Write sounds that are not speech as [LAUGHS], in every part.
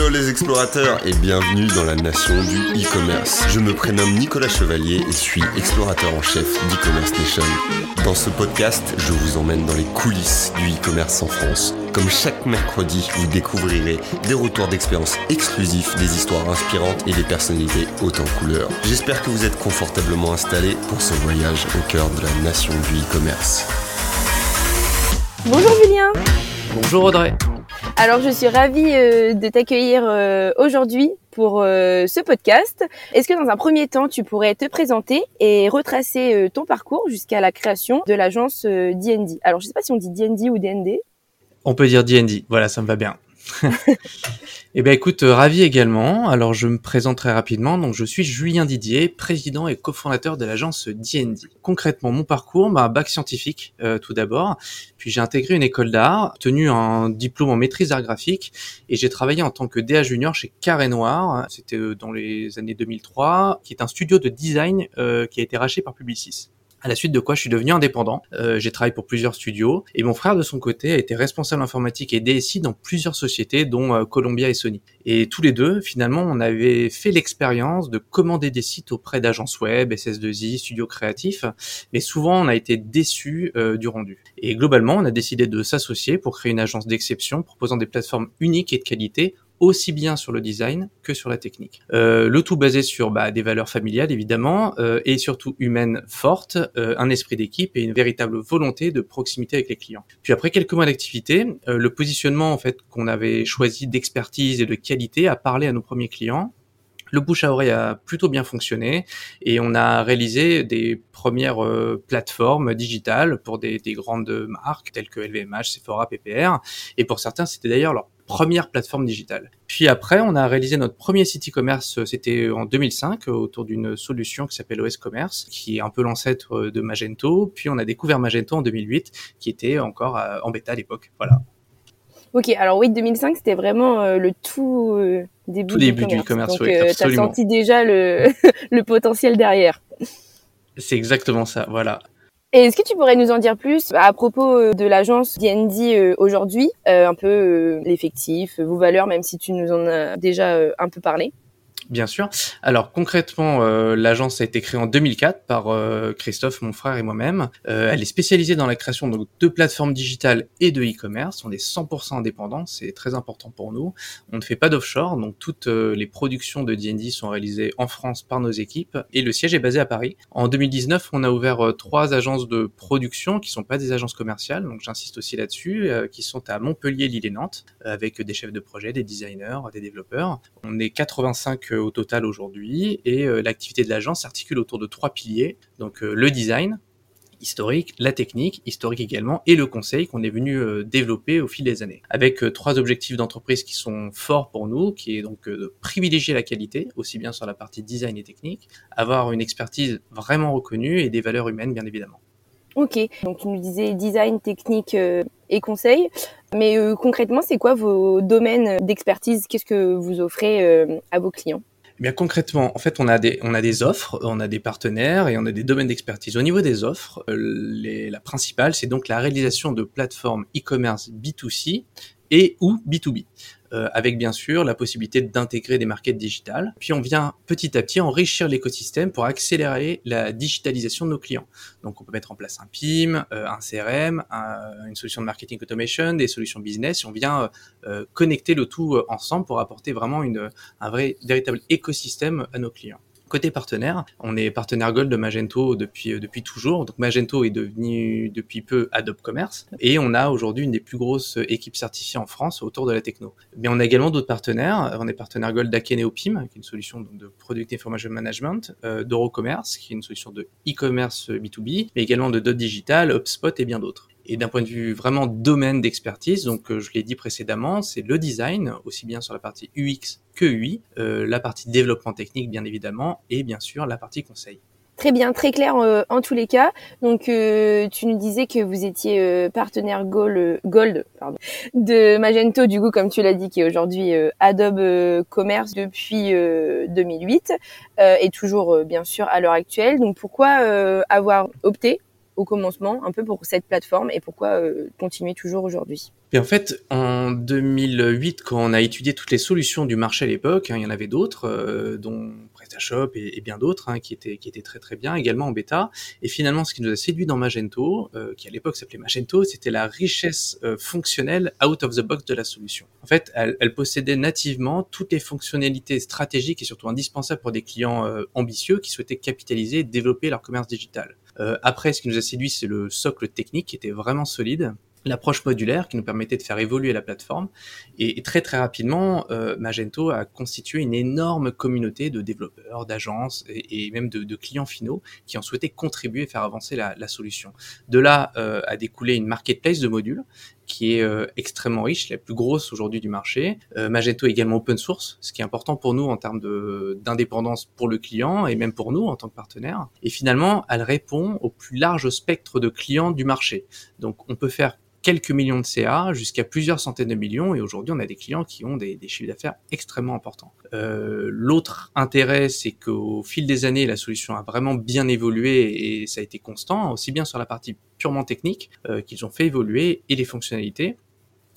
Hello les explorateurs et bienvenue dans la nation du e-commerce. Je me prénomme Nicolas Chevalier et suis explorateur en chef d'e-commerce nation. Dans ce podcast, je vous emmène dans les coulisses du e-commerce en France. Comme chaque mercredi, vous découvrirez des retours d'expérience exclusifs, des histoires inspirantes et des personnalités hautes en couleurs. J'espère que vous êtes confortablement installés pour ce voyage au cœur de la nation du e-commerce. Bonjour Julien Bonjour Audrey alors je suis ravie euh, de t'accueillir euh, aujourd'hui pour euh, ce podcast. Est-ce que dans un premier temps, tu pourrais te présenter et retracer ton parcours jusqu'à la création de l'agence D&D Alors je sais pas si on dit D&D ou DND. On peut dire D&D, voilà, ça me va bien. [LAUGHS] eh bien écoute, euh, ravi également. Alors je me présente très rapidement. Donc je suis Julien Didier, président et cofondateur de l'agence D&D. Concrètement, mon parcours, bah, bac scientifique euh, tout d'abord. Puis j'ai intégré une école d'art, tenu un diplôme en maîtrise d'art graphique et j'ai travaillé en tant que DA junior chez Carré Noir. C'était euh, dans les années 2003, qui est un studio de design qui a été racheté par Publicis. À la suite de quoi je suis devenu indépendant. Euh, j'ai travaillé pour plusieurs studios et mon frère de son côté a été responsable informatique et DSI dans plusieurs sociétés dont euh, Columbia et Sony. Et tous les deux, finalement, on avait fait l'expérience de commander des sites auprès d'agences web, SS2I, studios créatifs, mais souvent on a été déçus euh, du rendu. Et globalement, on a décidé de s'associer pour créer une agence d'exception proposant des plateformes uniques et de qualité aussi bien sur le design que sur la technique. Euh, le tout basé sur bah, des valeurs familiales évidemment euh, et surtout humaines fortes, euh, un esprit d'équipe et une véritable volonté de proximité avec les clients. Puis après quelques mois d'activité, euh, le positionnement en fait qu'on avait choisi d'expertise et de qualité a parlé à nos premiers clients le bouche à oreille a plutôt bien fonctionné et on a réalisé des premières euh, plateformes digitales pour des, des, grandes marques telles que LVMH, Sephora, PPR. Et pour certains, c'était d'ailleurs leur première plateforme digitale. Puis après, on a réalisé notre premier site e-commerce, c'était en 2005, autour d'une solution qui s'appelle OS Commerce, qui est un peu l'ancêtre de Magento. Puis on a découvert Magento en 2008, qui était encore euh, en bêta à l'époque. Voilà. Ok, alors oui, 2005, c'était vraiment euh, le tout euh, début, tout début du commerce. Donc, oui, tu as senti déjà le, [LAUGHS] le potentiel derrière. C'est exactement ça, voilà. Et est-ce que tu pourrais nous en dire plus à propos euh, de l'agence D&D euh, aujourd'hui, euh, un peu l'effectif, vos valeurs, même si tu nous en as déjà un peu parlé? Bien sûr. Alors concrètement, euh, l'agence a été créée en 2004 par euh, Christophe, mon frère et moi-même. Euh, elle est spécialisée dans la création de deux plateformes digitales et de e-commerce. On est 100% indépendant, c'est très important pour nous. On ne fait pas d'offshore, donc toutes les productions de D&D sont réalisées en France par nos équipes et le siège est basé à Paris. En 2019, on a ouvert trois agences de production qui sont pas des agences commerciales, donc j'insiste aussi là-dessus, qui sont à Montpellier, Lille et Nantes, avec des chefs de projet, des designers, des développeurs. On est 85 au total aujourd'hui et euh, l'activité de l'agence s'articule autour de trois piliers, donc euh, le design, historique, la technique, historique également, et le conseil qu'on est venu euh, développer au fil des années. Avec trois objectifs d'entreprise qui sont forts pour nous, qui est donc de privilégier la qualité, aussi bien sur la partie design et technique, avoir une expertise vraiment reconnue et des valeurs humaines, bien évidemment. Ok, donc tu nous disais design, technique et conseil. Mais concrètement, c'est quoi vos domaines d'expertise? Qu'est-ce que vous offrez à vos clients? Eh bien concrètement, en fait, on a des offres, on a des partenaires et on a des domaines d'expertise. Au niveau des offres, euh, la principale, c'est donc la réalisation de plateformes e-commerce B2C et ou B2B. Euh, avec bien sûr la possibilité d'intégrer des markets digitales. Puis on vient petit à petit enrichir l'écosystème pour accélérer la digitalisation de nos clients. Donc on peut mettre en place un PIM, euh, un CRM, une solution de marketing automation, des solutions business. On vient euh, connecter le tout ensemble pour apporter vraiment une, un vrai véritable écosystème à nos clients. Côté partenaire, on est partenaire Gold de Magento depuis, euh, depuis toujours. Donc Magento est devenu depuis peu Adobe Commerce et on a aujourd'hui une des plus grosses équipes certifiées en France autour de la techno. Mais on a également d'autres partenaires. On est partenaire Gold d'Akeneopim, qui est une solution de Product Information Management, euh, d'Eurocommerce, qui est une solution de e-commerce B2B, mais également de Dot Digital, HubSpot et bien d'autres. Et d'un point de vue vraiment domaine d'expertise, donc euh, je l'ai dit précédemment, c'est le design, aussi bien sur la partie UX que UI, euh, la partie développement technique bien évidemment, et bien sûr la partie conseil. Très bien, très clair euh, en tous les cas. Donc tu nous disais que vous étiez partenaire Gold, Gold pardon, de Magento, du coup comme tu l'as dit, qui est aujourd'hui Adobe Commerce depuis 2008 et toujours bien sûr à l'heure actuelle. Donc pourquoi avoir opté au commencement, un peu pour cette plateforme et pourquoi continuer toujours aujourd'hui. En fait, en 2008, quand on a étudié toutes les solutions du marché à l'époque, hein, il y en avait d'autres, dont Et, bien d'autres, hein, qui étaient qui étaient très très bien, également en bêta. Et finalement, ce qui nous a séduit dans Magento, qui à l'époque s'appelait Magento, c'était la richesse fonctionnelle out of the box de la solution. En fait, elle, elle possédait nativement toutes les fonctionnalités stratégiques et surtout indispensables pour des clients ambitieux qui souhaitaient capitaliser et développer leur commerce digital. Euh, après, ce qui nous a séduit, c'est le socle technique qui était vraiment solide l'approche modulaire qui nous permettait de faire évoluer la plateforme. Et, très très rapidement, euh, Magento a constitué une énorme communauté de développeurs, d'agences et, même de, clients finaux qui ont souhaité contribuer et faire avancer la, solution. De là euh, a découlé une marketplace de modules qui est euh, extrêmement riche, la plus grosse aujourd'hui du marché. Euh, Magento est également open source, ce qui est important pour nous en termes d'indépendance pour le client et même pour nous en tant que partenaire. Et finalement, elle répond au plus large spectre de clients du marché. Donc on peut faire quelques millions de CA jusqu'à plusieurs centaines de millions et aujourd'hui on a des clients qui ont des, chiffres d'affaires extrêmement importants. Euh, L'autre intérêt c'est qu'au fil des années la solution a vraiment bien évolué et ça a été constant aussi bien sur la partie purement technique euh, qu'ils ont fait évoluer et les fonctionnalités.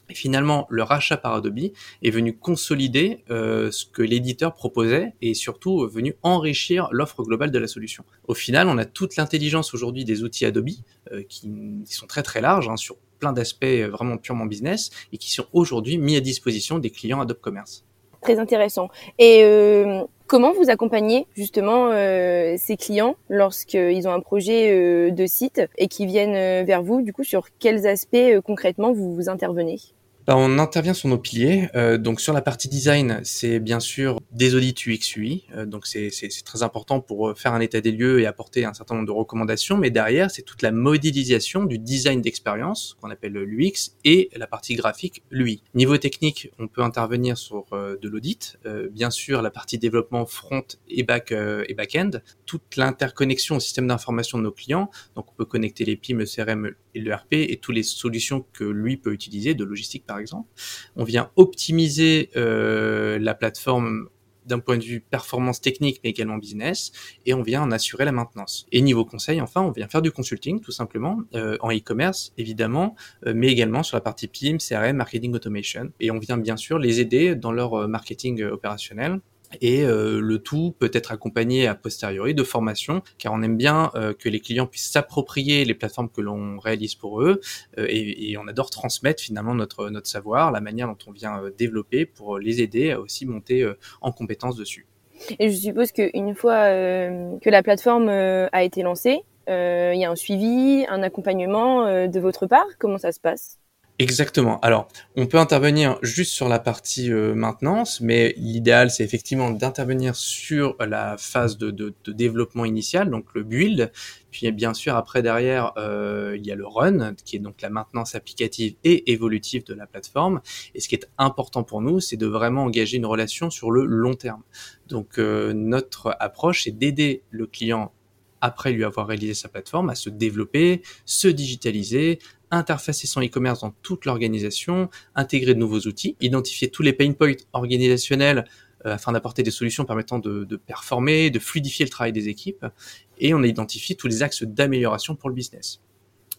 Et finalement, le rachat par Adobe est venu consolider euh, ce que l'éditeur proposait et surtout venu enrichir l'offre globale de la solution. Au final, on a toute l'intelligence aujourd'hui des outils Adobe euh, qui, sont très très larges hein, sur plein d'aspects euh, vraiment purement business et qui sont aujourd'hui mis à disposition des clients Adobe Commerce. Très intéressant. Et euh, comment vous accompagnez justement euh, ces clients lorsqu'ils ont un projet de site et qui viennent vers vous? Du coup, sur quels aspects concrètement vous vous intervenez? On intervient sur nos piliers. Euh, donc sur la partie design, c'est bien sûr des audits UX UI. Euh, donc c'est très important pour euh, faire un état des lieux et apporter un certain nombre de recommandations. Mais derrière, c'est toute la modélisation du design d'expérience qu'on appelle l'UX et la partie graphique l'UI. Niveau technique, on peut intervenir sur de l'audit. bien sûr, la partie développement front et back et back-end. Toute l'interconnexion au système d'information de nos clients. Donc on peut connecter les PIM, le CRM et le RP et toutes les solutions que lui peut utiliser de logistique par exemple. On vient optimiser euh, la plateforme d'un point de vue performance technique mais également business et on vient en assurer la maintenance. Et niveau conseil, enfin, on vient faire du consulting tout simplement euh, en e-commerce évidemment, euh, mais également sur la partie PIM, CRM, marketing automation et on vient bien sûr les aider dans leur marketing opérationnel et euh, le tout peut être accompagné a posteriori de formation, car on aime bien euh, que les clients puissent s'approprier les plateformes que l'on réalise pour eux, euh, et, et, on adore transmettre finalement notre notre savoir, la manière dont on vient développer pour les aider à aussi monter en compétences dessus. Et je suppose qu'une fois que la plateforme a été lancée, il y a un suivi, un accompagnement de votre part? Comment ça se passe? Exactement. Alors, on peut intervenir juste sur la partie euh, maintenance, mais l'idéal, c'est effectivement d'intervenir sur la phase de, de, de, développement initial, donc le build. Puis, bien sûr, après, derrière, euh, il y a le run, qui est donc la maintenance applicative et évolutive de la plateforme. Et ce qui est important pour nous, c'est de vraiment engager une relation sur le long terme. Donc, euh, notre approche, c'est d'aider le client après lui avoir réalisé sa plateforme, à se développer, se digitaliser, interfacer son e-commerce dans toute l'organisation, intégrer de nouveaux outils, identifier tous les pain points organisationnels euh, afin d'apporter des solutions permettant de, performer, de fluidifier le travail des équipes, et on a identifié tous les axes d'amélioration pour le business.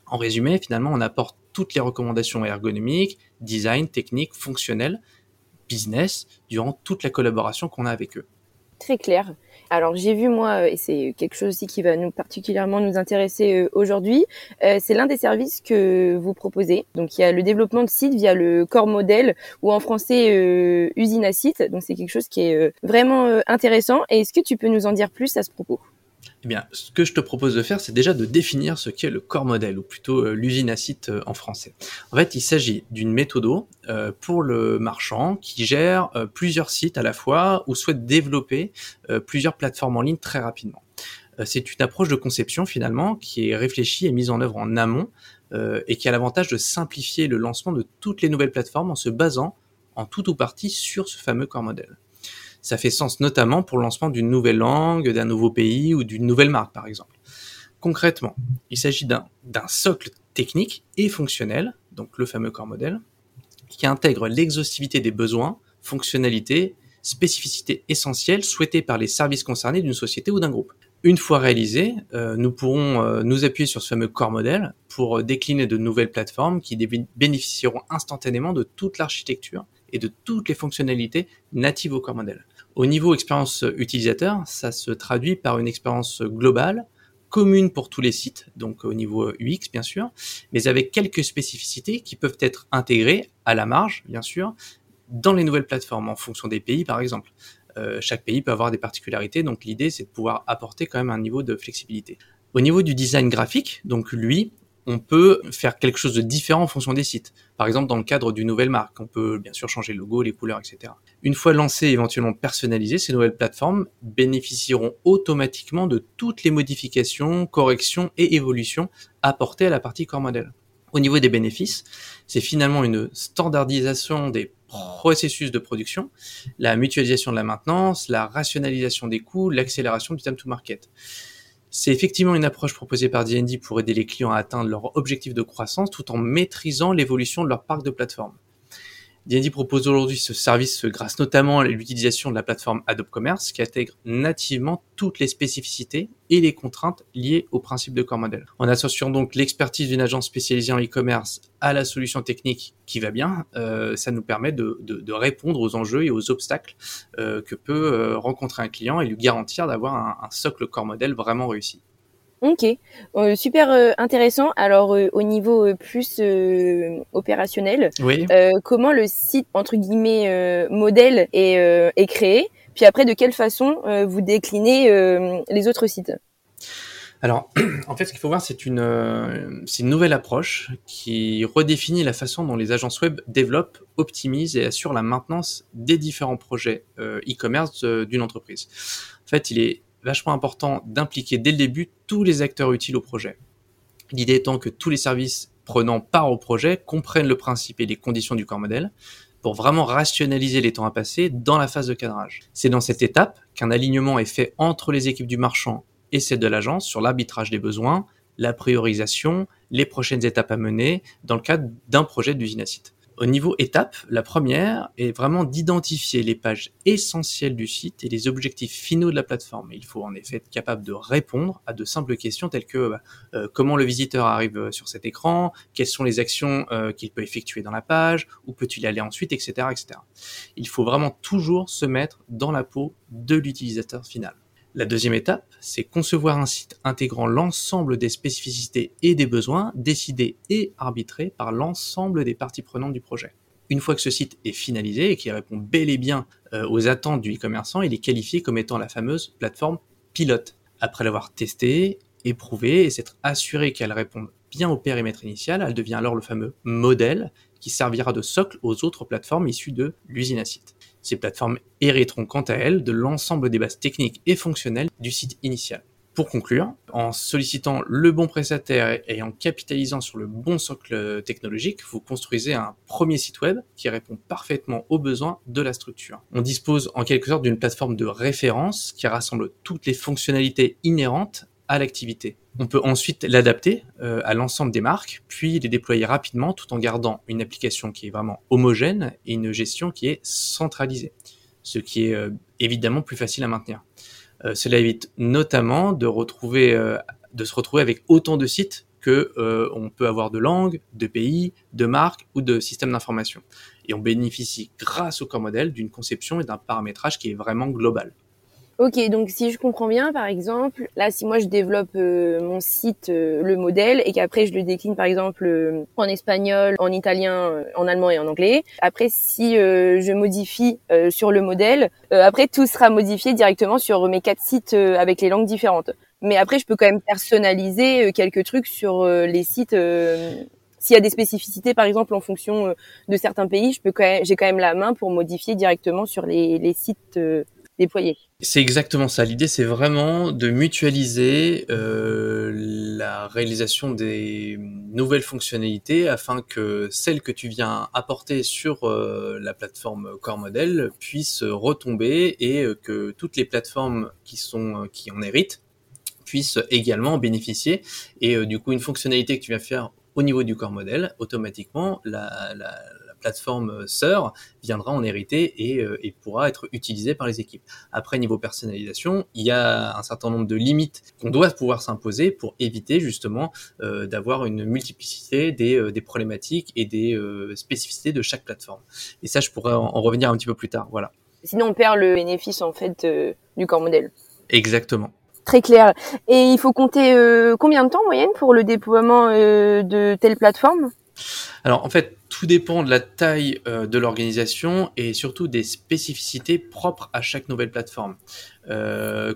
En résumé, finalement, on apporte toutes les recommandations ergonomiques, design, technique, fonctionnelles, business, durant toute la collaboration qu'on a avec eux. Très clair. Alors j'ai vu moi, euh, et c'est quelque chose aussi qui va nous particulièrement nous intéresser euh, aujourd'hui, euh, c'est l'un des services que vous proposez. Donc il y a le développement de sites via le corps modèle ou en français usine à site. Donc c'est quelque chose qui est vraiment intéressant. Et est-ce que tu peux nous en dire plus à ce propos? Eh bien, ce que je te propose de faire, c'est déjà de définir ce qu'est le corps modèle, ou plutôt euh, l'usine à site euh, en français. En fait, il s'agit d'une méthode euh, pour le marchand qui gère plusieurs sites à la fois ou souhaite développer plusieurs plateformes en ligne très rapidement. c'est une approche de conception finalement qui est réfléchie et mise en œuvre en amont et qui a l'avantage de simplifier le lancement de toutes les nouvelles plateformes en se basant en tout ou partie sur ce fameux corps modèle. Ça fait sens notamment pour le lancement d'une nouvelle langue, d'un nouveau pays ou d'une nouvelle marque, par exemple. Concrètement, il s'agit d'un socle technique et fonctionnel, donc le fameux corps modèle, qui intègre l'exhaustivité des besoins, fonctionnalités, spécificités essentielles souhaitées par les services concernés d'une société ou d'un groupe. Une fois réalisé, euh, nous pourrons euh, nous appuyer sur ce fameux corps modèle pour décliner de nouvelles plateformes qui bénéficieront instantanément de toute l'architecture et de toutes les fonctionnalités natives au corps modèle. Au niveau expérience utilisateur, ça se traduit par une expérience globale, commune pour tous les sites, donc au niveau UX bien sûr, mais avec quelques spécificités qui peuvent être intégrées à la marge, bien sûr, dans les nouvelles plateformes en fonction des pays par exemple. Euh, chaque pays peut avoir des particularités, donc l'idée c'est de pouvoir apporter quand même un niveau de flexibilité. Au niveau du design graphique, donc lui, on peut faire quelque chose de différent en fonction des sites. Par exemple, dans le cadre d'une nouvelle marque, on peut bien sûr changer le logo, les couleurs, etc. Une fois lancées et éventuellement personnalisées, ces nouvelles plateformes bénéficieront automatiquement de toutes les modifications, corrections et évolutions apportées à la partie core modèle. Au niveau des bénéfices, c'est finalement une standardisation des processus de production, la mutualisation de la maintenance, la rationalisation des coûts, l'accélération du time to market. C'est effectivement une approche proposée par D&D pour aider les clients à atteindre leur objectif de croissance tout en maîtrisant l'évolution de leur parc de plateformes. D&D propose aujourd'hui ce service grâce notamment à l'utilisation de la plateforme Adobe Commerce qui intègre nativement toutes les spécificités et les contraintes liées au principe de corps modèle. En associant donc l'expertise d'une agence spécialisée en e-commerce à la solution technique qui va bien, euh, ça nous permet de, répondre aux enjeux et aux obstacles euh, que peut euh, rencontrer un client et lui garantir d'avoir un, un socle corps modèle vraiment réussi. Ok, euh, super euh, intéressant. Alors euh, au niveau plus opérationnel, comment le site entre guillemets modèle est, est, créé? Puis après, de quelle façon vous déclinez les autres sites? Alors, [CLEARS THROAT] en fait, ce qu'il faut voir, c'est une, c'est une nouvelle approche qui redéfinit la façon dont les agences web développent, optimisent et assurent la maintenance des différents projets e-commerce d'une entreprise. En fait, il est vachement important d'impliquer dès le début tous les acteurs utiles au projet. L'idée étant que tous les services prenant part au projet comprennent le principe et les conditions du corps modèle pour vraiment rationaliser les temps à passer dans la phase de cadrage. C'est dans cette étape qu'un alignement est fait entre les équipes du marchand et celles de l'agence sur l'arbitrage des besoins, la priorisation, les prochaines étapes à mener dans le cadre d'un projet d'usine à site. Au niveau étape, la première est vraiment d'identifier les pages essentielles du site et les objectifs finaux de la plateforme. Il faut en effet être capable de répondre à de simples questions telles que bah, euh, comment le visiteur arrive euh, sur cet écran, quelles sont les actions euh, qu'il peut effectuer dans la page, où peut-il aller ensuite, etc., etc. Il faut vraiment toujours se mettre dans la peau de l'utilisateur final. La deuxième étape, c'est concevoir un site intégrant l'ensemble des spécificités et des besoins décidés et arbitrés par l'ensemble des parties prenantes du projet. Une fois que ce site est finalisé et qu'il répond bel et bien euh, aux attentes du e-commerçant, il est qualifié comme étant la fameuse plateforme pilote. Après l'avoir testé, éprouvé et s'être assuré qu'elle répond bien au périmètre initial, elle devient alors le fameux modèle qui servira de socle aux autres plateformes issues de l'usine à site. Ces plateformes hériteront quant à elles de l'ensemble des bases techniques et fonctionnelles du site initial. Pour conclure, en sollicitant le bon prestataire et en capitalisant sur le bon socle technologique, vous construisez un premier site web qui répond parfaitement aux besoins de la structure. On dispose en quelque sorte d'une plateforme de référence qui rassemble toutes les fonctionnalités inhérentes On peut ensuite l'adapter euh, à l'ensemble des marques, puis les déployer rapidement tout en gardant une application qui est vraiment homogène et une gestion qui est centralisée, ce qui est euh, évidemment plus facile à maintenir. Euh, cela évite notamment de se retrouver avec autant de sites que on peut avoir de langues, de pays, de marques ou de systèmes d'information. Et on bénéficie grâce au corps modèle d'une conception et d'un paramétrage qui est vraiment global. Ok, donc si je comprends bien, par exemple, là, si moi je développe euh, mon site, euh, le modèle, et qu'après je le décline, par exemple, euh, en espagnol, en italien, en allemand et en anglais, après si je modifie sur le modèle, après tout sera modifié directement sur mes quatre sites avec les langues différentes. Mais après, je peux quand même personnaliser quelques trucs sur les sites. S'il y a des spécificités, par exemple, en fonction de certains pays, je peux quand j'ai quand même la main pour modifier directement sur les, les sites déployés. C'est exactement ça. L'idée, c'est vraiment de mutualiser euh, la réalisation des nouvelles fonctionnalités afin que celles que tu viens apporter sur euh, la plateforme Core Model puissent retomber et euh, que toutes les plateformes qui sont qui en héritent puissent également en bénéficier. Et du coup, une fonctionnalité que tu viens faire au niveau du corps modèle, automatiquement, la plateforme sœur viendra en hériter et, et, pourra être utilisé par les équipes. Après, niveau personnalisation, il y a un certain nombre de limites qu'on doit pouvoir s'imposer pour éviter justement d'avoir une multiplicité des, des, problématiques et des spécificités de chaque plateforme. Et ça, je pourrais en, en revenir un petit peu plus tard. Voilà. Sinon, on perd le bénéfice en fait du corps modèle. Exactement. Très clair. Et il faut compter euh, combien de temps en moyenne pour le déploiement euh, de telle plateforme? Alors en fait, tout dépend de la taille euh, de l'organisation et surtout des spécificités propres à chaque nouvelle plateforme.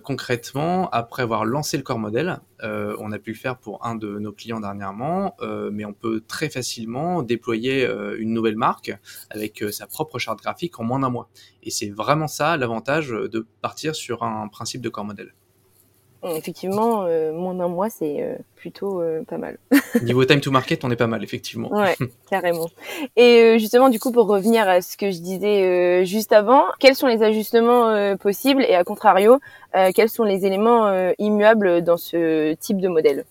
concrètement, après avoir lancé le corps modèle, on a pu le faire pour un de nos clients dernièrement, mais on peut très facilement déployer une nouvelle marque avec sa propre charte graphique en moins d'un mois. Et c'est vraiment ça l'avantage de partir sur un principe de corps modèle. Effectivement, euh, moins d'un mois, c'est euh, plutôt euh, pas mal. [LAUGHS] Niveau time to market, on est pas mal, effectivement. Ouais, [LAUGHS] carrément. Et justement, du coup, pour revenir à ce que je disais juste avant, quels sont les ajustements possibles et à contrario, quels sont les éléments immuables dans ce type de modèle?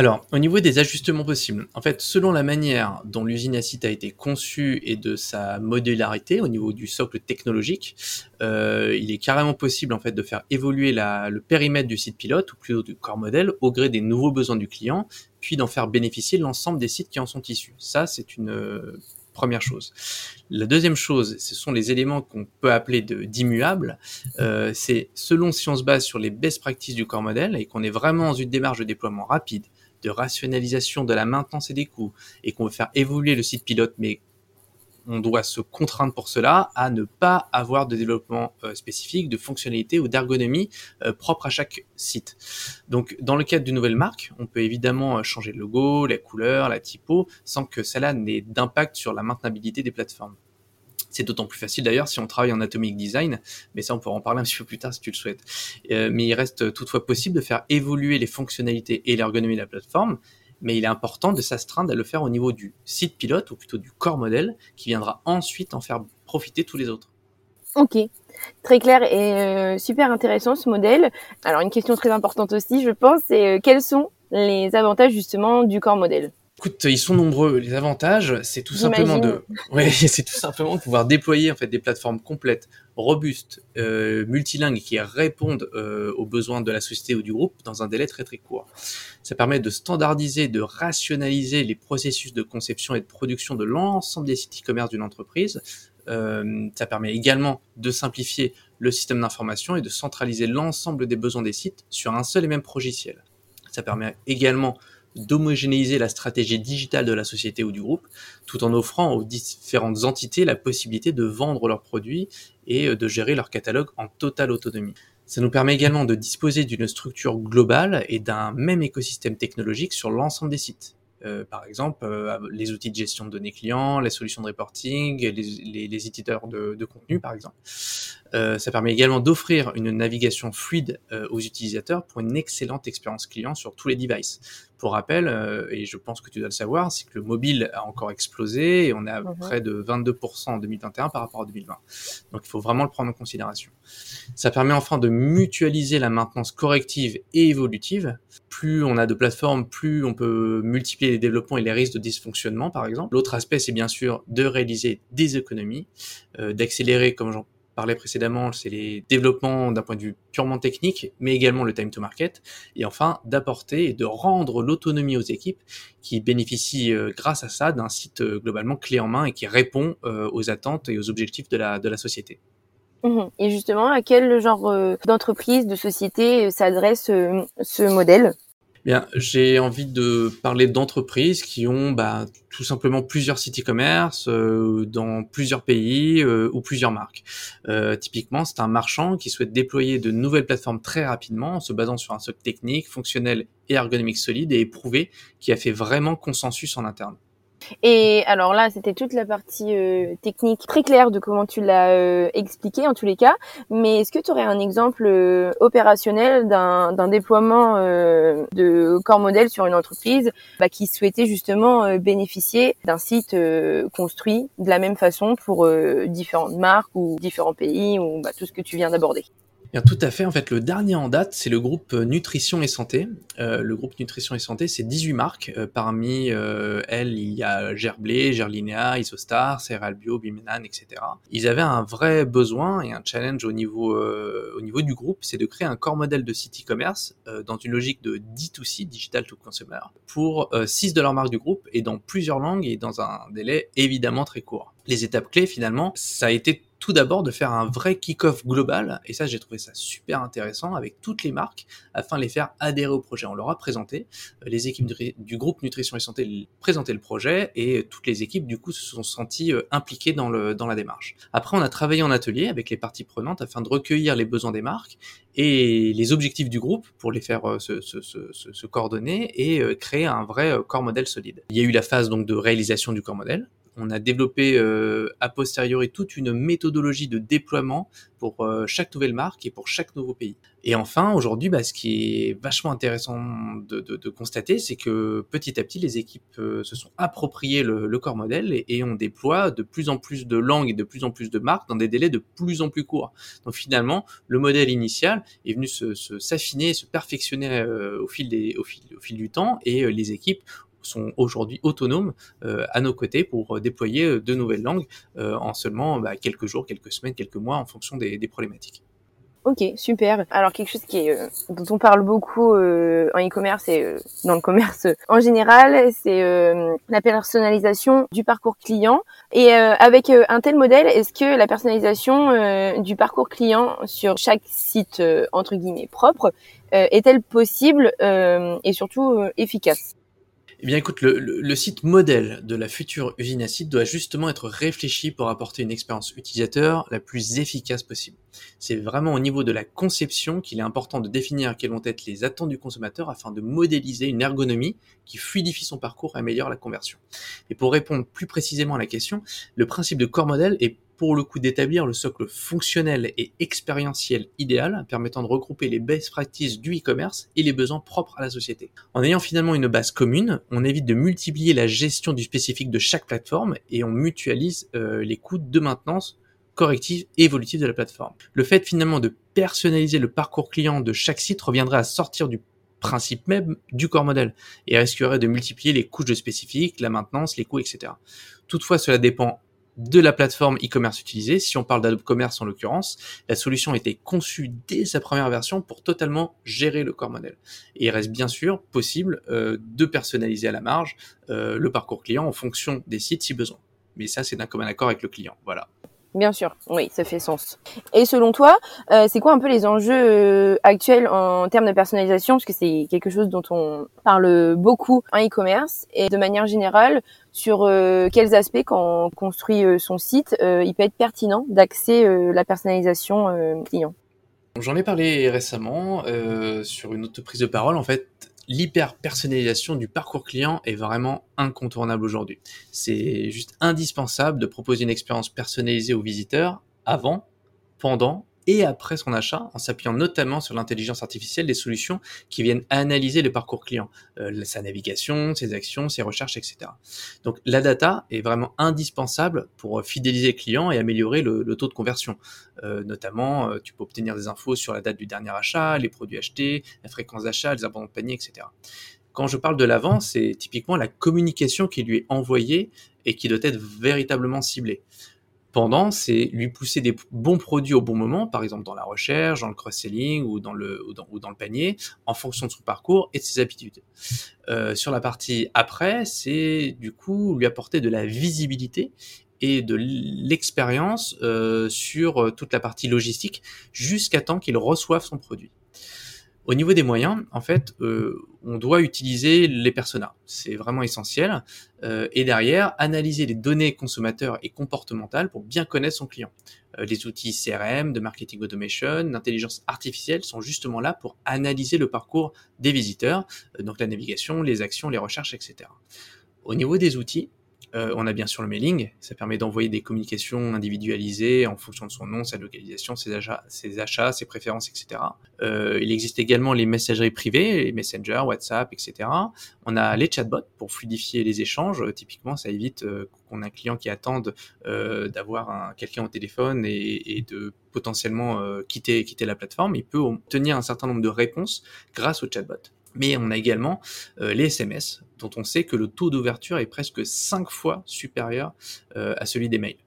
Alors, au niveau des ajustements possibles, en fait, selon la manière dont l'usine acide a été conçue et de sa modularité au niveau du socle technologique, euh, il est carrément possible en fait de faire évoluer le périmètre du site pilote ou plutôt du corps modèle au gré des nouveaux besoins du client, puis d'en faire bénéficier l'ensemble des sites qui en sont issus. Ça, c'est une euh, première chose. La deuxième chose, ce sont les éléments qu'on peut appeler d'immuables. Euh, c'est selon si on se base sur les best practices du corps modèle et qu'on est vraiment dans une démarche de déploiement rapide, de rationalisation de la maintenance et des coûts, et qu'on veut faire évoluer le site pilote, mais on doit se contraindre pour cela à ne pas avoir de développement euh, spécifique, de fonctionnalité ou d'ergonomie euh, propre à chaque site. Donc, dans le cadre d'une nouvelle marque, on peut évidemment euh, changer le logo, la couleur, la typo, sans que cela n'ait d'impact sur la maintenabilité des plateformes. C'est d'autant plus facile d'ailleurs si on travaille en atomic design, mais ça on pourra en parler un petit peu plus tard si tu le souhaites. Euh, mais il reste toutefois possible de faire évoluer les fonctionnalités et l'ergonomie de la plateforme, mais il est important de s'astreindre à le faire au niveau du site pilote, ou plutôt du corps modèle, qui viendra ensuite en faire profiter tous les autres. Ok, très clair et euh, super intéressant ce modèle. Alors une question très importante aussi, je pense, c'est euh, quels sont les avantages justement du corps modèle? Écoute, ils sont nombreux. Les avantages, c'est tout simplement de, [LAUGHS] ouais, c'est tout simplement de pouvoir déployer en fait des plateformes complètes, robustes, euh, multilingues qui répondent euh, aux besoins de la société ou du groupe dans un délai très très court. Ça permet de standardiser, de rationaliser les processus de conception et de production de l'ensemble des sites e-commerce d'une entreprise. Euh, ça permet également de simplifier le système d'information et de centraliser l'ensemble des besoins des sites sur un seul et même logiciel. Ça permet également d'homogénéiser la stratégie digitale de la société ou du groupe, tout en offrant aux différentes entités la possibilité de vendre leurs produits et euh, de gérer leur catalogue en totale autonomie. Ça nous permet également de disposer d'une structure globale et d'un même écosystème technologique sur l'ensemble des sites. Euh, par exemple, euh, les outils de gestion de données clients, les solutions de reporting, les, les, éditeurs de, de, contenu, par exemple. Euh, ça permet également d'offrir une navigation fluide aux utilisateurs pour une excellente expérience client sur tous les devices. Pour rappel, euh, et je pense que tu dois le savoir, c'est que le mobile a encore explosé et on est à mhm. près de 22% en 2021 par rapport à 2020. Donc il faut vraiment le prendre en considération. Ça permet enfin de mutualiser la maintenance corrective et évolutive. Plus on a de plateformes, plus on peut multiplier les développements et les risques de dysfonctionnement, par exemple. L'autre aspect, c'est bien sûr de réaliser des économies, euh, d'accélérer, comme j'en parlais précédemment, c'est les développements d'un point de vue purement technique, mais également le time to market, et enfin d'apporter et de rendre l'autonomie aux équipes qui bénéficient euh, grâce à ça d'un site euh, globalement clé en main et qui répond euh, aux attentes et aux objectifs de la, de la société. Mmh et justement, à quel genre d'entreprise, de société s'adresse ce modèle? Bien, j'ai envie de parler d'entreprises qui ont bah, tout simplement plusieurs sites e-commerce euh, dans plusieurs pays euh, ou plusieurs marques. Euh, typiquement, c'est un marchand qui souhaite déployer de nouvelles plateformes très rapidement en se basant sur un socle technique, fonctionnel et ergonomique solide et éprouvé qui a fait vraiment consensus en interne. Et alors là, c'était toute la partie euh, technique très claire de comment tu l'as euh, expliqué en tous les cas. Mais est-ce que tu aurais un exemple euh, opérationnel d'un déploiement de corps modèle sur une entreprise bah, qui souhaitait justement bénéficier d'un site construit de la même façon pour différentes marques ou différents pays ou bah, tout ce que tu viens d'aborder? Bien, tout à fait. En fait, le dernier en date, c'est le groupe Nutrition et Santé. Euh, le groupe Nutrition et Santé, c'est 18 marques. Euh, parmi euh, elles, il y a Gerblé, Gerlinea, Isostar, Cereal Bio, Bimenan, etc. Ils avaient un vrai besoin et un challenge au niveau, euh, au niveau du groupe, c'est de créer un corps modèle de site e-commerce euh, dans une logique de D2C, Digital to Consumer, pour 6 de leurs marques du groupe et dans plusieurs langues et dans un délai évidemment très court. Les étapes clés, finalement, ça a été tout d'abord de faire un vrai kick-off global, et ça j'ai trouvé ça super intéressant avec toutes les marques, afin de les faire adhérer au projet. On leur a présenté, euh, les équipes du groupe Nutrition et Santé présentaient le projet, et toutes les équipes du coup se sont senties euh, impliquées dans, la démarche. Après on a travaillé en atelier avec les parties prenantes afin de recueillir les besoins des marques et les objectifs du groupe pour les faire euh, se, se coordonner et créer un vrai corps modèle solide. Il y a eu la phase donc de réalisation du corps modèle, on a développé euh, a posteriori toute une méthodologie de déploiement pour euh, chaque nouvelle marque et pour chaque nouveau pays. Et enfin, aujourd'hui, bah, ce qui est vachement intéressant de, constater, c'est que petit à petit, les équipes euh, se sont appropriées le, le corps modèle et, on déploie de plus en plus de langues et de plus en plus de marques dans des délais de plus en plus courts. Donc finalement, le modèle initial est venu se, se s'affiner, se perfectionner fil, au fil du temps et les équipes sont aujourd'hui autonomes euh, à nos côtés pour euh, déployer euh, de nouvelles langues en seulement bah, quelques jours, quelques semaines, quelques mois en fonction des, des problématiques. Ok, super. Alors quelque chose qui est, euh, dont on parle beaucoup euh, en e-commerce et dans le commerce en général, c'est la personnalisation du parcours client. Et avec un tel modèle, est-ce que la personnalisation du parcours client sur chaque site entre guillemets propre est-elle possible et surtout efficace? Eh bien écoute, le, site modèle de la future usine site doit justement être réfléchi pour apporter une expérience utilisateur la plus efficace possible. C'est vraiment au niveau de la conception qu'il est important de définir quelles vont être les attentes du consommateur afin de modéliser une ergonomie qui fluidifie son parcours et améliore la conversion. Et pour répondre plus précisément à la question, le principe de corps modèle est pour le coup d'établir le socle fonctionnel et expérientiel idéal permettant de regrouper les best practices du e-commerce et les besoins propres à la société. En ayant finalement une base commune, on évite de multiplier la gestion du spécifique de chaque plateforme et on mutualise euh, les coûts de maintenance corrective et évolutive de la plateforme. Le fait finalement de personnaliser le parcours client de chaque site reviendrait à sortir du principe même du corps modèle et risquerait de multiplier les couches de spécifiques, la maintenance, les coûts, etc. Toutefois, cela dépend de la plateforme e-commerce utilisée. Si on parle d'Adobe Commerce en l'occurrence, la solution a été conçue dès sa première version pour totalement gérer le corps modèle. Et il reste bien sûr possible euh, de personnaliser à la marge euh, le parcours client en fonction des sites si besoin. Mais ça, c'est d'un commun accord avec le client. Voilà. Bien sûr, oui, ça fait sens. Et selon toi, euh, c'est quoi un peu les enjeux euh, actuels en termes de personnalisation? Parce que c'est quelque chose dont on parle beaucoup en e-commerce et de manière générale, sur euh, quels aspects quand on construit son site, il peut être pertinent d'axer la personnalisation client? J'en ai parlé récemment sur une autre prise de parole. En fait, l'hyper-personnalisation du parcours client est vraiment incontournable aujourd'hui. C'est juste indispensable de proposer une expérience personnalisée aux visiteurs avant, pendant et après son achat, en s'appuyant notamment sur l'intelligence artificielle des solutions qui viennent analyser le parcours client, euh, sa navigation, ses actions, ses recherches, etc. Donc la data est vraiment indispensable pour fidéliser le client et améliorer le, le taux de conversion. Euh, notamment, euh, tu peux obtenir des infos sur la date du dernier achat, les produits achetés, la fréquence d'achat, les abandons de panier, etc. Quand je parle de l'avant, c'est typiquement la communication qui lui est envoyée et qui doit être véritablement ciblée. Pendant, c'est lui pousser des bons produits au bon moment, par exemple dans la recherche, dans le cross-selling ou dans le ou dans, le panier, en fonction de son parcours et de ses habitudes. Euh, sur la partie après, c'est du coup lui apporter de la visibilité et de l'expérience euh, sur toute la partie logistique jusqu'à temps qu'il reçoive son produit. Au niveau des moyens, en fait, euh, on doit utiliser les personas. C'est vraiment essentiel. Euh, et derrière, analyser les données consommateurs et comportementales pour bien connaître son client. Euh, les outils CRM, de marketing automation, d'intelligence artificielle sont justement là pour analyser le parcours des visiteurs, euh, donc la navigation, les actions, les recherches, etc. Au niveau des outils, Euh, on a bien sûr le mailing, ça permet d'envoyer des communications individualisées en fonction de son nom, sa localisation, ses achats, ses, préférences, etc. Euh, il existe également les messageries privées, les Messenger, WhatsApp, etc. On a les chatbots pour fluidifier les échanges. Typiquement, ça évite euh, qu'on ait un client qui attende euh, d'avoir quelqu'un au téléphone et, de potentiellement euh, quitter, quitter la plateforme. Il peut obtenir un certain nombre de réponses grâce au chatbot. Mais on a également euh, les SMS, dont on sait que le taux d'ouverture est presque 5 fois supérieur euh, à celui des mails.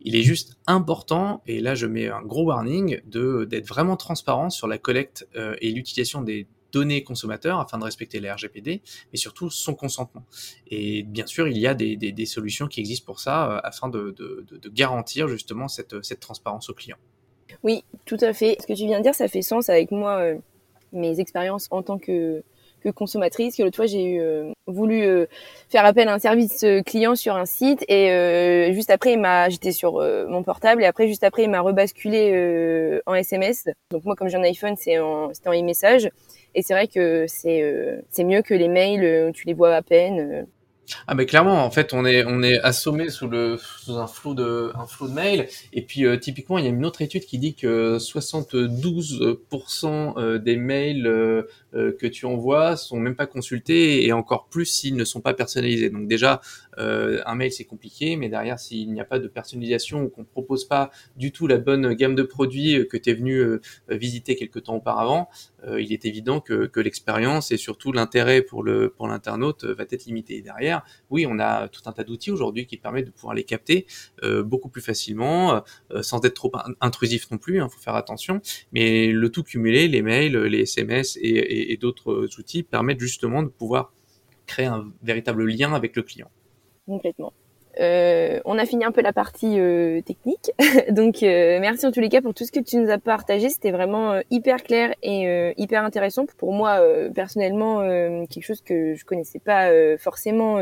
Il est juste important, et là je mets un gros warning, d'être vraiment transparent sur la collecte euh, et l'utilisation des données consommateurs afin de respecter les RGPD, mais surtout son consentement. Et bien sûr, il y a des, des, solutions qui existent pour ça afin de, de, de, garantir justement cette, cette transparence aux clients. Oui, tout à fait. Ce que tu viens de dire, ça fait sens avec moi mes expériences en tant que, que consommatrice. Que l'autre fois, j'ai eu euh, voulu euh, faire appel à un service euh, client sur un site et juste après, il m'a, j'étais sur mon portable et après, juste après, il m'a rebasculé en SMS. Donc moi, comme j'ai un iPhone, c'est en, c'était en e-message. Et c'est vrai que c'est c'est mieux que les mails, tu les vois à peine. Ah mais clairement, en fait, on est on est assommé sous le sous un flot de un flot de mails. Et puis euh, typiquement, il y a une autre étude qui dit que 72% euh, des mails euh, que tu envoies sont même pas consultés et encore plus s'ils ne sont pas personnalisés. Donc déjà, un mail c'est compliqué, mais derrière, s'il n'y a pas de personnalisation ou qu'on propose pas du tout la bonne gamme de produits que tu es venu visiter quelque temps auparavant, il est évident que, que l'expérience et surtout l'intérêt pour le pour l'internaute va être limité. derrière oui, on a tout un tas d'outils aujourd'hui qui permettent de pouvoir les capter euh, beaucoup plus facilement, euh, sans être trop intrusif non plus. Il hein, faut faire attention. Mais le tout cumulé, les mails, les SMS et, d'autres outils permettent justement de pouvoir créer un véritable lien avec le client. Complètement. Euh, on a fini un peu la partie technique. [LAUGHS] Donc merci en tous les cas pour tout ce que tu nous as partagé. C'était vraiment hyper clair et hyper intéressant pour moi personnellement quelque chose que je connaissais pas forcément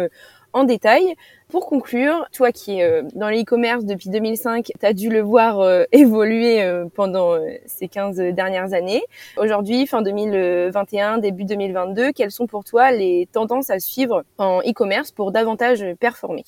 en détail. Pour conclure, toi qui es dans l'e-commerce depuis 2005, tu as dû le voir évoluer pendant ces 15 dernières années. Aujourd'hui, fin 2021, début 2022, quelles sont pour toi les tendances à suivre en e-commerce pour davantage performer?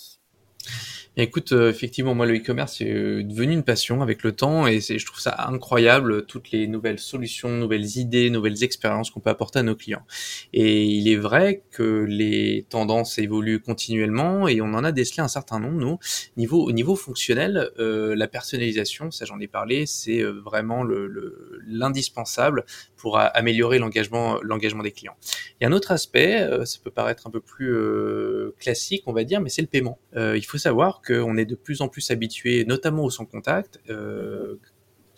Écoute, euh, effectivement, moi, le e-commerce est euh, devenu une passion avec le temps et je trouve ça incroyable, toutes les nouvelles solutions, nouvelles idées, nouvelles expériences qu'on peut apporter à nos clients. Et il est vrai que les tendances évoluent continuellement et on en a décelé un certain nombre, nous. Niveau, au niveau fonctionnel, euh, la personnalisation, ça j'en ai parlé, c'est vraiment l'indispensable le, pour améliorer l'engagement l'engagement des clients. Il y a un autre aspect, ça peut paraître un peu plus classique, on va dire, mais c'est le paiement. il faut savoir qu'on est de plus en plus habitué, notamment au sans contact, euh,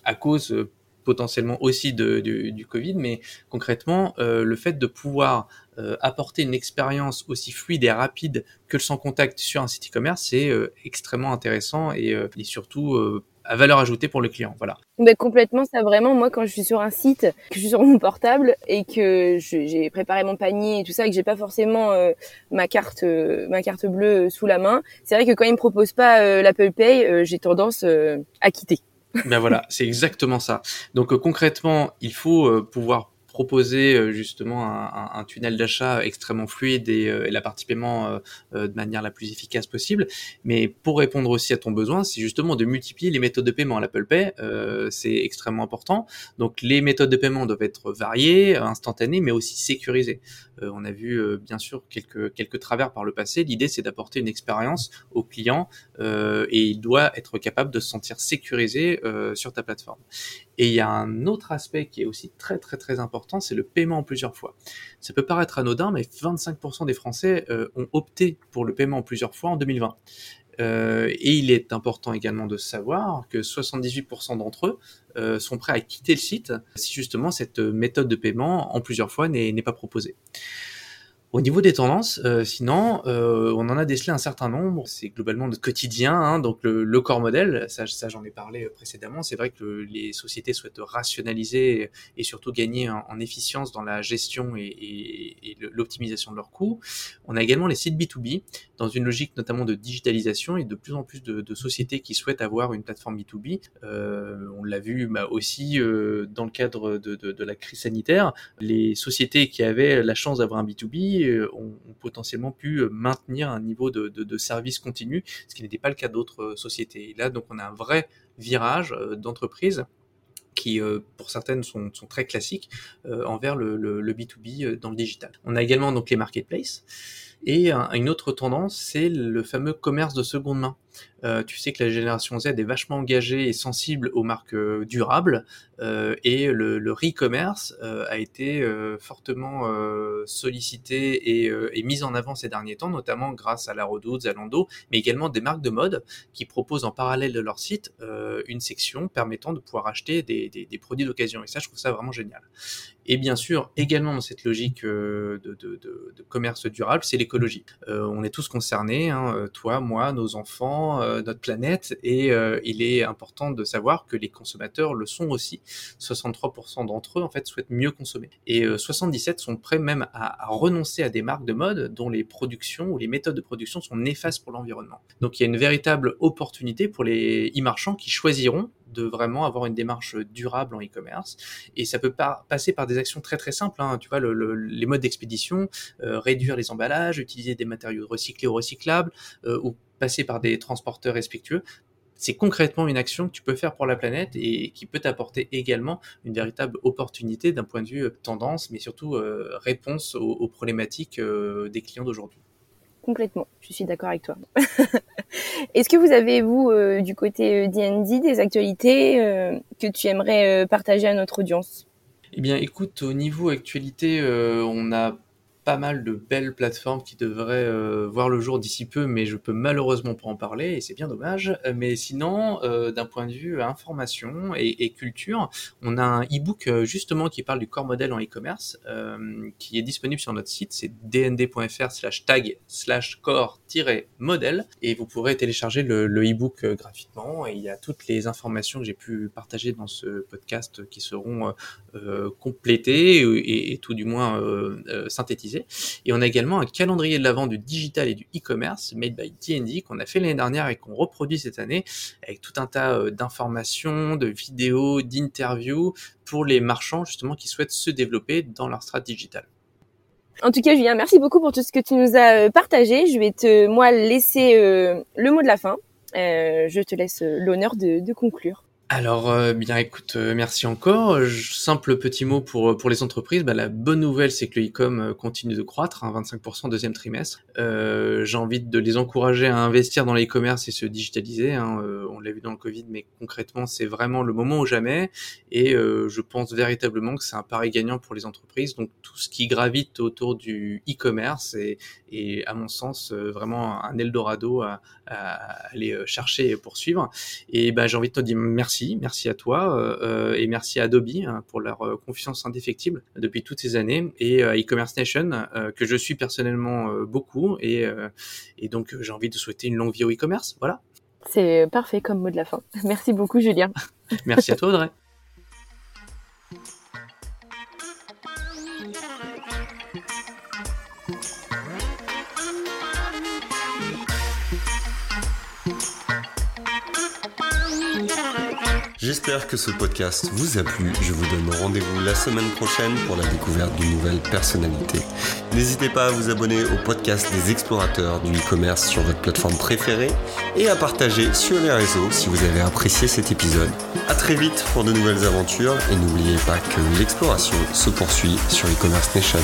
à cause euh, potentiellement aussi du Covid, mais concrètement, euh, le fait de pouvoir apporter une expérience aussi fluide et rapide que le sans contact sur un site e-commerce, c'est extrêmement intéressant et surtout à valeur ajoutée pour le client. Voilà. Ben complètement, ça vraiment. Moi, quand je suis sur un site, que je suis sur mon portable et que j'ai préparé mon panier et tout ça, et que j'ai pas forcément euh, ma carte, euh, ma carte bleue sous la main, c'est vrai que quand ils me proposent pas euh, l'Apple Pay, j'ai tendance à quitter. Ben voilà, c'est exactement ça. Donc concrètement, il faut pouvoir proposer euh, justement un, un, tunnel d'achat extrêmement fluide et, euh, la partie paiement euh, de manière la plus efficace possible. Mais pour répondre aussi à ton besoin, c'est justement de multiplier les méthodes de paiement. L'Apple Pay, c'est extrêmement important. Donc les méthodes de paiement doivent être variées, instantanées, mais aussi sécurisées. on a vu bien sûr quelques quelques travers par le passé. L'idée c'est d'apporter une expérience au client et il doit être capable de se sentir sécurisé sur ta plateforme. Et il y a un autre aspect qui est aussi très très très important, c'est le paiement en plusieurs fois. Ça peut paraître anodin, mais 25% des Français euh, ont opté pour le paiement en plusieurs fois en 2020. Euh, et il est important également de savoir que 78% d'entre eux euh, sont prêts à quitter le site si justement cette méthode de paiement en plusieurs fois n'est pas proposée. Au niveau des tendances, euh, sinon, euh, on en a décelé un certain nombre. C'est globalement notre quotidien, hein, donc le, le, corps modèle. Ça, ça j'en ai parlé euh, précédemment. C'est vrai que les sociétés souhaitent rationaliser et surtout gagner en, en efficience dans la gestion et l'optimisation de leurs coûts. On a également les sites B2B dans une logique notamment de digitalisation et de plus en plus de, de sociétés qui souhaitent avoir une plateforme B2B. Euh, on l'a vu bah, aussi euh, dans le cadre de, de, de, la crise sanitaire. Les sociétés qui avaient la chance d'avoir un B2B qui ont, potentiellement pu maintenir un niveau de, service continu, ce qui n'était pas le cas d'autres sociétés. Et là, donc, on a un vrai virage d'entreprise qui pour certaines sont, très classiques envers le, B2B dans le digital. On a également donc les marketplaces et une autre tendance c'est le fameux commerce de seconde main. Euh, tu sais que la génération Z est vachement engagée et sensible aux marques euh, durables euh, et le, le re-commerce a été fortement sollicité et, mis en avant ces derniers temps, notamment grâce à la Redoute, Zalando, mais également des marques de mode qui proposent en parallèle de leur site une section permettant de pouvoir acheter des, produits d'occasion. Et ça, je trouve ça vraiment génial. Et bien sûr, également dans cette logique de commerce durable, c'est l'écologie. on est tous concernés, hein, toi, moi, nos enfants, euh, notre planète et euh, il est important de savoir que les consommateurs le sont aussi. 63% d'entre eux en fait souhaitent mieux consommer et 77 euh, sont prêts même à, renoncer à des marques de mode dont les productions ou les méthodes de production sont néfastes pour l'environnement. Donc il y a une véritable opportunité pour les e-marchands qui choisiront de vraiment avoir une démarche durable en e-commerce. Et ça peut pas passer par des actions très très simples. Hein. Tu vois, les modes d'expédition, réduire les emballages, utiliser des matériaux recyclés ou recyclables, ou passer par des transporteurs respectueux. C'est concrètement une action que tu peux faire pour la planète et qui peut t'apporter également une véritable opportunité d'un point de vue euh, tendance, mais surtout euh, réponse aux, problématiques euh, des clients d'aujourd'hui. Complètement, je suis d'accord avec toi. [LAUGHS] Est-ce que vous avez, vous, du côté DND, des actualités que tu aimerais partager à notre audience? Eh bien, écoute, au niveau actualité, on a pas mal de belles plateformes qui devraient euh, voir le jour d'ici peu, mais je peux malheureusement pas en parler et c'est bien dommage. Euh, mais sinon, euh, d'un point de vue information et, culture, on a un e-book justement qui parle du corps modèle en e-commerce, qui est disponible sur notre site, c'est dnd.fr slash tag slash core-modèle et vous pourrez télécharger le, e-book gratuitement. Et il y a toutes les informations que j'ai pu partager dans ce podcast qui seront complétées et, tout du moins synthétisées et on a également un calendrier de la vente du digital et du e-commerce made by D&D qu'on a fait l'année dernière et qu'on reproduit cette année avec tout un tas euh, d'informations, de vidéos, d'interviews pour les marchands justement qui souhaitent se développer dans leur strat digital. En tout cas, Julien, merci beaucoup pour tout ce que tu nous as euh, partagé. Je vais te, moi, laisser euh, le mot de la fin. je te laisse l'honneur de conclure. Alors, euh, bien écoute, euh, merci encore. simple petit mot pour, pour les entreprises. Bah, la bonne nouvelle, c'est que le e-com euh, continue de croître, hein, 25% deuxième trimestre. J'ai envie de les encourager à investir dans l'e-commerce et se digitaliser. Hein. on l'a vu dans le Covid, mais concrètement, c'est vraiment le moment ou jamais. Et je pense véritablement que c'est un pari gagnant pour les entreprises. Donc, tout ce qui gravite autour du e-commerce est, est, à mon sens, vraiment un Eldorado à, à aller chercher et poursuivre. Et bah, j'ai envie de te dire merci merci, à toi euh, euh, et merci à Adobe hein, pour leur euh, confiance indéfectible depuis toutes ces années et à e-commerce nation que je suis personnellement beaucoup et, et donc j'ai envie de souhaiter une longue vie au e-commerce. Voilà. C'est parfait comme mot de la fin. [LAUGHS] Merci beaucoup Julien. merci à toi Audrey. J'espère que ce podcast vous a plu. Je vous donne rendez-vous la semaine prochaine pour la découverte d'une nouvelle personnalité. N'hésitez pas à vous abonner au podcast des explorateurs du e-commerce sur votre plateforme préférée et à partager sur les réseaux si vous avez apprécié cet épisode. À très vite pour de nouvelles aventures et n'oubliez pas que l'exploration se poursuit sur e-commerce nation.